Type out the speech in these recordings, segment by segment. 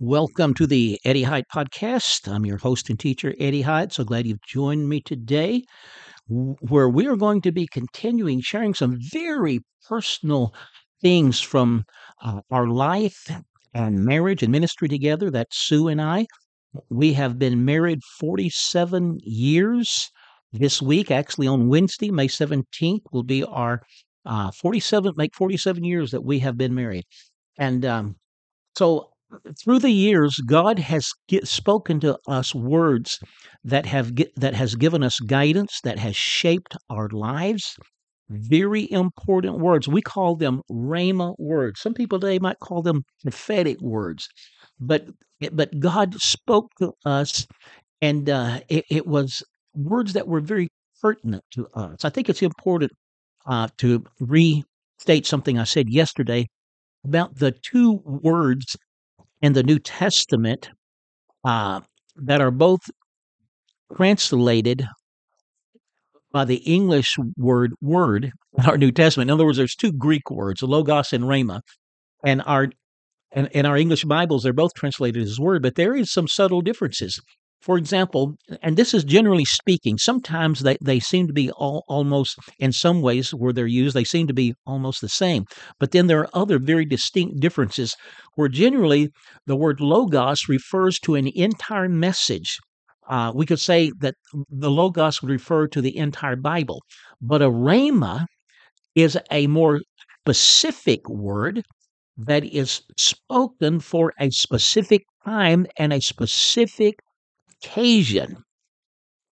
Welcome to the Eddie Hyatt Podcast. I'm your host and teacher, Eddie Hyatt. So glad you've joined me today, where we are going to be continuing sharing some very personal things from uh, our life and marriage and ministry together. That's Sue and I. We have been married 47 years this week. Actually, on Wednesday, May 17th, will be our uh, 47, make 47 years that we have been married. And um, so through the years, God has get, spoken to us words that have that has given us guidance, that has shaped our lives. Very important words. We call them rhema words. Some people today might call them prophetic words, but but God spoke to us, and uh, it, it was words that were very pertinent to us. I think it's important uh, to restate something I said yesterday about the two words in the New Testament uh, that are both translated by the English word word in our New Testament. In other words, there's two Greek words, logos and rhema, and our and in our English Bibles they're both translated as word, but there is some subtle differences. For example, and this is generally speaking, sometimes they, they seem to be all, almost, in some ways where they're used, they seem to be almost the same. But then there are other very distinct differences where generally the word logos refers to an entire message. Uh, we could say that the logos would refer to the entire Bible, but a rhema is a more specific word that is spoken for a specific time and a specific occasion.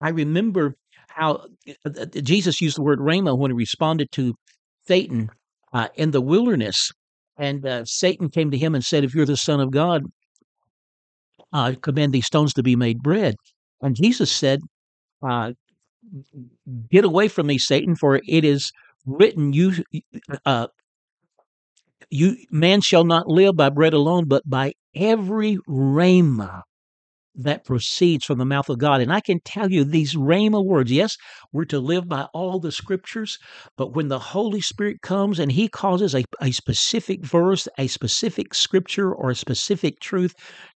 I remember how uh, Jesus used the word rhema when he responded to Satan uh, in the wilderness. And uh, Satan came to him and said, If you're the Son of God, uh, command these stones to be made bread. And Jesus said, uh, Get away from me, Satan, for it is written, You uh, you man shall not live by bread alone, but by every rhema that proceeds from the mouth of God. And I can tell you these Rhema words, yes, we're to live by all the scriptures, but when the Holy Spirit comes and He causes a, a specific verse, a specific scripture, or a specific truth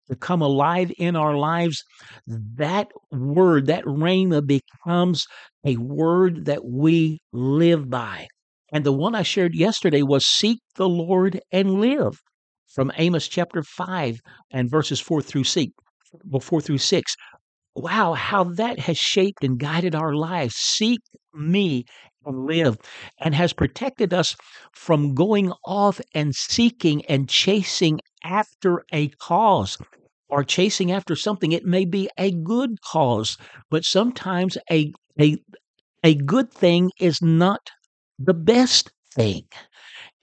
to come alive in our lives, that word, that Rhema becomes a word that we live by. And the one I shared yesterday was seek the Lord and live from Amos chapter 5 and verses 4 through 6 well, four through six. Wow, how that has shaped and guided our lives. Seek me and live, and has protected us from going off and seeking and chasing after a cause or chasing after something. It may be a good cause, but sometimes a a a good thing is not the best thing.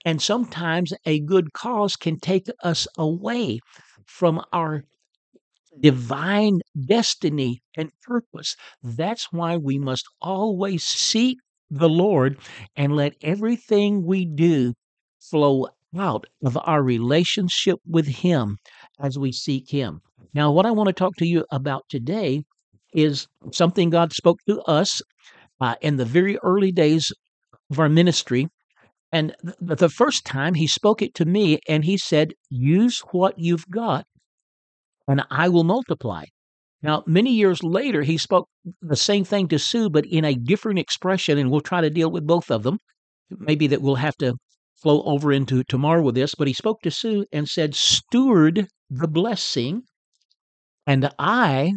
And sometimes a good cause can take us away from our divine destiny and purpose. That's why we must always seek the Lord and let everything we do flow out of our relationship with Him as we seek Him. Now, what I want to talk to you about today is something God spoke to us uh, in the very early days of our ministry. And th- the first time he spoke it to me, and he said, Use what you've got and I will multiply. Now, many years later, he spoke the same thing to Sue, but in a different expression, and we'll try to deal with both of them. Maybe that we'll have to flow over into tomorrow with this, but he spoke to Sue and said, Steward the blessing, and I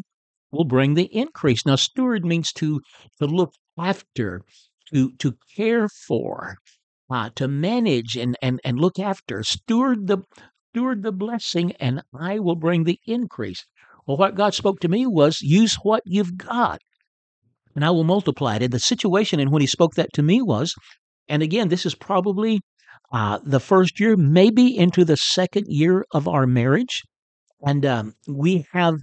will bring the increase. Now, steward means to, to look after, to, to care for, uh, to manage and, and, and look after. Steward the, steward the blessing and I will bring the increase. Well, what God spoke to me was use what you've got and I will multiply it. And the situation in when He spoke that to me was, and again, this is probably uh, the first year, maybe into the second year of our marriage. And um, we have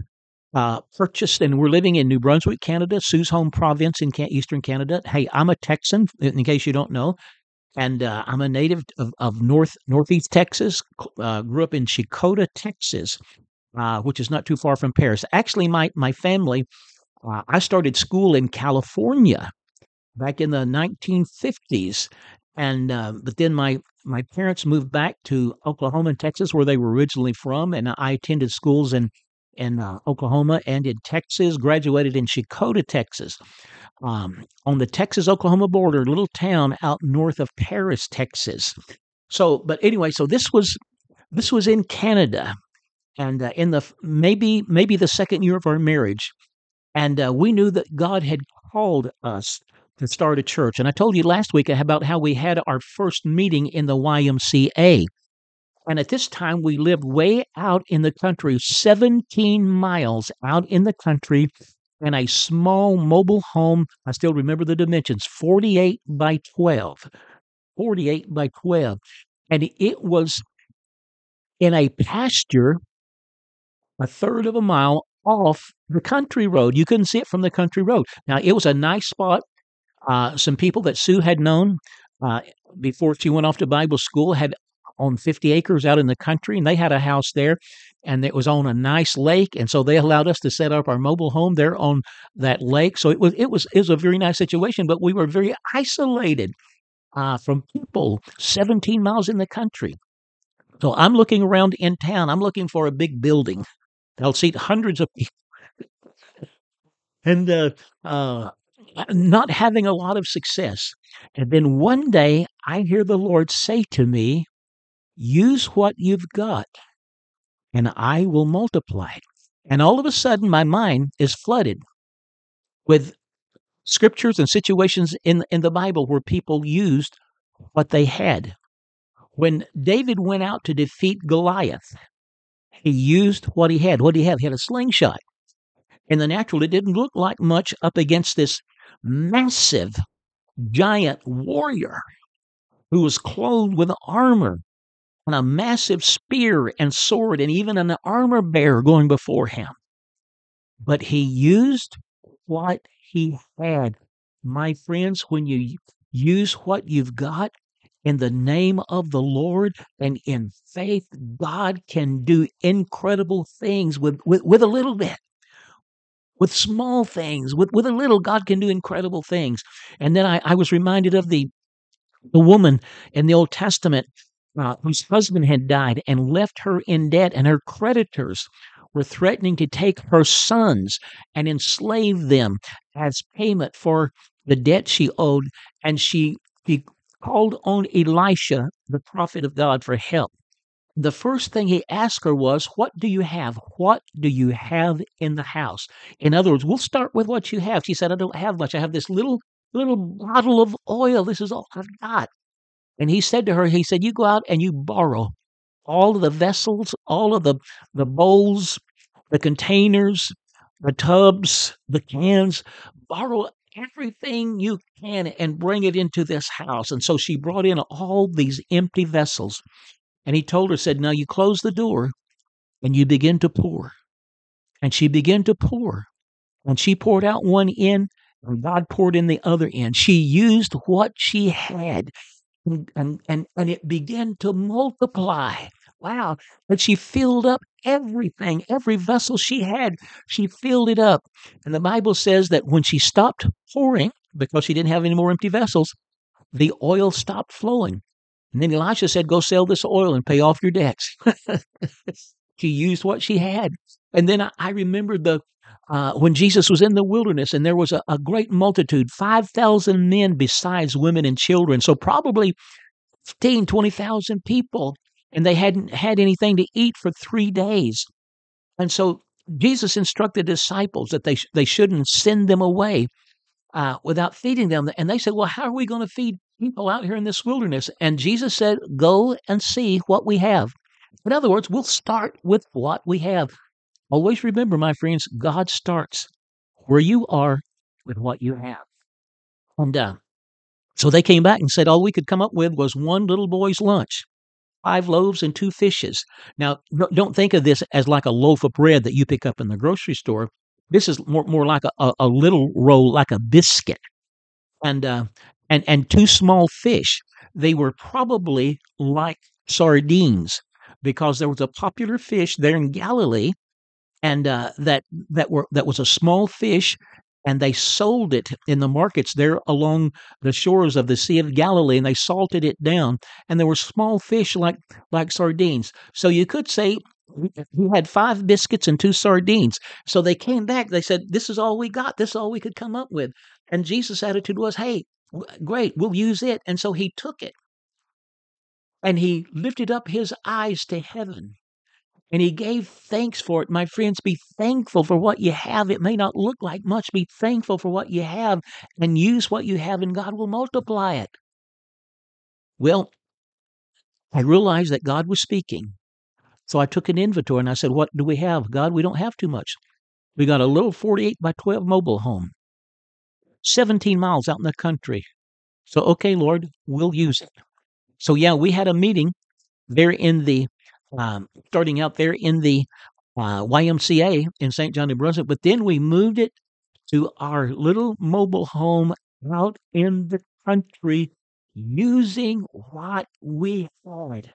uh, purchased, and we're living in New Brunswick, Canada, Sue's home province in Eastern Canada. Hey, I'm a Texan, in case you don't know and uh, I'm a native of, of North Northeast Texas. Uh, grew up in Chicota, Texas, uh, which is not too far from Paris. Actually, my my family, uh, I started school in California back in the 1950s, and uh, but then my my parents moved back to Oklahoma and Texas, where they were originally from, and I attended schools in in uh, Oklahoma and in Texas. Graduated in Chicota, Texas, um, on the Texas Oklahoma border, little town out north of Paris, Texas. So, but anyway, so this was this was in Canada, and uh, in the maybe maybe the second year of our marriage, and uh, we knew that God had called us to start a church. And I told you last week about how we had our first meeting in the YMCA. And at this time, we lived way out in the country, 17 miles out in the country, in a small mobile home. I still remember the dimensions 48 by 12. 48 by 12. And it was in a pasture a third of a mile off the country road. You couldn't see it from the country road. Now, it was a nice spot. Uh, some people that Sue had known uh, before she went off to Bible school had on 50 acres out in the country, and they had a house there, and it was on a nice lake, and so they allowed us to set up our mobile home there on that lake. So it was it was it was a very nice situation, but we were very isolated uh, from people 17 miles in the country. So I'm looking around in town. I'm looking for a big building They'll seat hundreds of people. and uh, uh, not having a lot of success. And then one day I hear the Lord say to me, Use what you've got, and I will multiply. And all of a sudden, my mind is flooded with scriptures and situations in, in the Bible where people used what they had. When David went out to defeat Goliath, he used what he had. What did he have? He had a slingshot. In the natural, it didn't look like much up against this massive, giant warrior who was clothed with armor and a massive spear and sword and even an armor bearer going before him. But he used what he had. My friends, when you use what you've got, in the name of the Lord and in faith, God can do incredible things with, with, with a little bit. With small things, with, with a little, God can do incredible things. And then I, I was reminded of the the woman in the Old Testament uh, whose husband had died and left her in debt, and her creditors were threatening to take her sons and enslave them as payment for the debt she owed. And she, she called on Elisha, the prophet of God, for help. The first thing he asked her was, What do you have? What do you have in the house? In other words, we'll start with what you have. She said, I don't have much. I have this little little bottle of oil. This is all I've got. And he said to her, he said, You go out and you borrow all of the vessels, all of the, the bowls, the containers, the tubs, the cans, borrow everything you can and bring it into this house. And so she brought in all these empty vessels. And he told her, said, Now you close the door and you begin to pour. And she began to pour. And she poured out one end, and God poured in the other end. She used what she had, and, and, and, and it began to multiply. Wow. But she filled up everything, every vessel she had, she filled it up. And the Bible says that when she stopped pouring, because she didn't have any more empty vessels, the oil stopped flowing. And then Elisha said, Go sell this oil and pay off your debts. she used what she had. And then I, I remembered the uh, when Jesus was in the wilderness and there was a, a great multitude, 5,000 men besides women and children. So probably 15, 20,000 people and they hadn't had anything to eat for three days. And so Jesus instructed disciples that they, they shouldn't send them away uh, without feeding them. And they said, Well, how are we going to feed people out here in this wilderness? And Jesus said, Go and see what we have. In other words, we'll start with what we have. Always remember, my friends, God starts where you are with what you have. And uh, so they came back and said all we could come up with was one little boy's lunch five loaves and two fishes. Now, don't think of this as like a loaf of bread that you pick up in the grocery store. This is more, more like a, a, little roll, like a biscuit, and uh, and and two small fish. They were probably like sardines because there was a popular fish there in Galilee, and uh, that that were that was a small fish and they sold it in the markets there along the shores of the Sea of Galilee, and they salted it down. And there were small fish like like sardines. So you could say he had five biscuits and two sardines. So they came back. They said, "This is all we got. This is all we could come up with." And Jesus' attitude was, "Hey, great, we'll use it." And so he took it, and he lifted up his eyes to heaven and he gave thanks for it. My friends, be thankful for what you have. It may not look like much. Be thankful for what you have and use what you have, and God will multiply it. Well, I realized that God was speaking. So I took an inventory and I said, What do we have? God, we don't have too much. We got a little 48 by 12 mobile home, 17 miles out in the country. So, okay, Lord, we'll use it. So, yeah, we had a meeting there in the um, starting out there in the uh, YMCA in St. John, New Brunswick, but then we moved it to our little mobile home out in the country using what we had.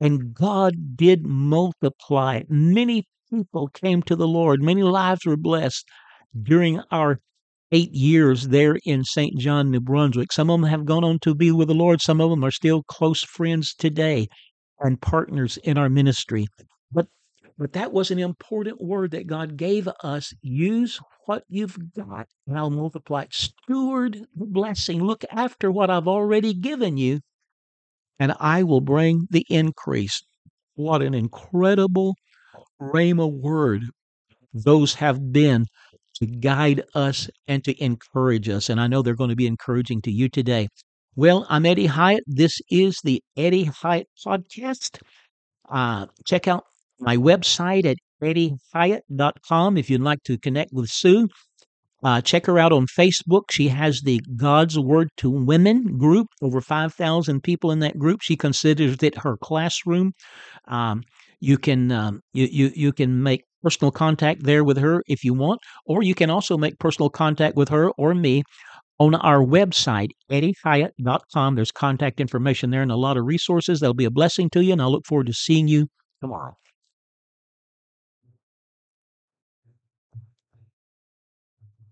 And God did multiply. Many people came to the Lord, many lives were blessed during our eight years there in St. John, New Brunswick. Some of them have gone on to be with the Lord, some of them are still close friends today and partners in our ministry. But but that was an important word that God gave us. Use what you've got, and I'll multiply it. Steward the blessing. Look after what I've already given you, and I will bring the increase. What an incredible Rhema word those have been to guide us and to encourage us. And I know they're going to be encouraging to you today. Well, I'm Eddie Hyatt. This is the Eddie Hyatt Podcast. Uh, check out my website at eddiehyatt.com if you'd like to connect with Sue. Uh, check her out on Facebook. She has the God's Word to Women group, over 5,000 people in that group. She considers it her classroom. Um, you can um, you, you you can make personal contact there with her if you want, or you can also make personal contact with her or me on our website, eddiehyatt.com. There's contact information there and a lot of resources. That'll be a blessing to you, and I look forward to seeing you tomorrow.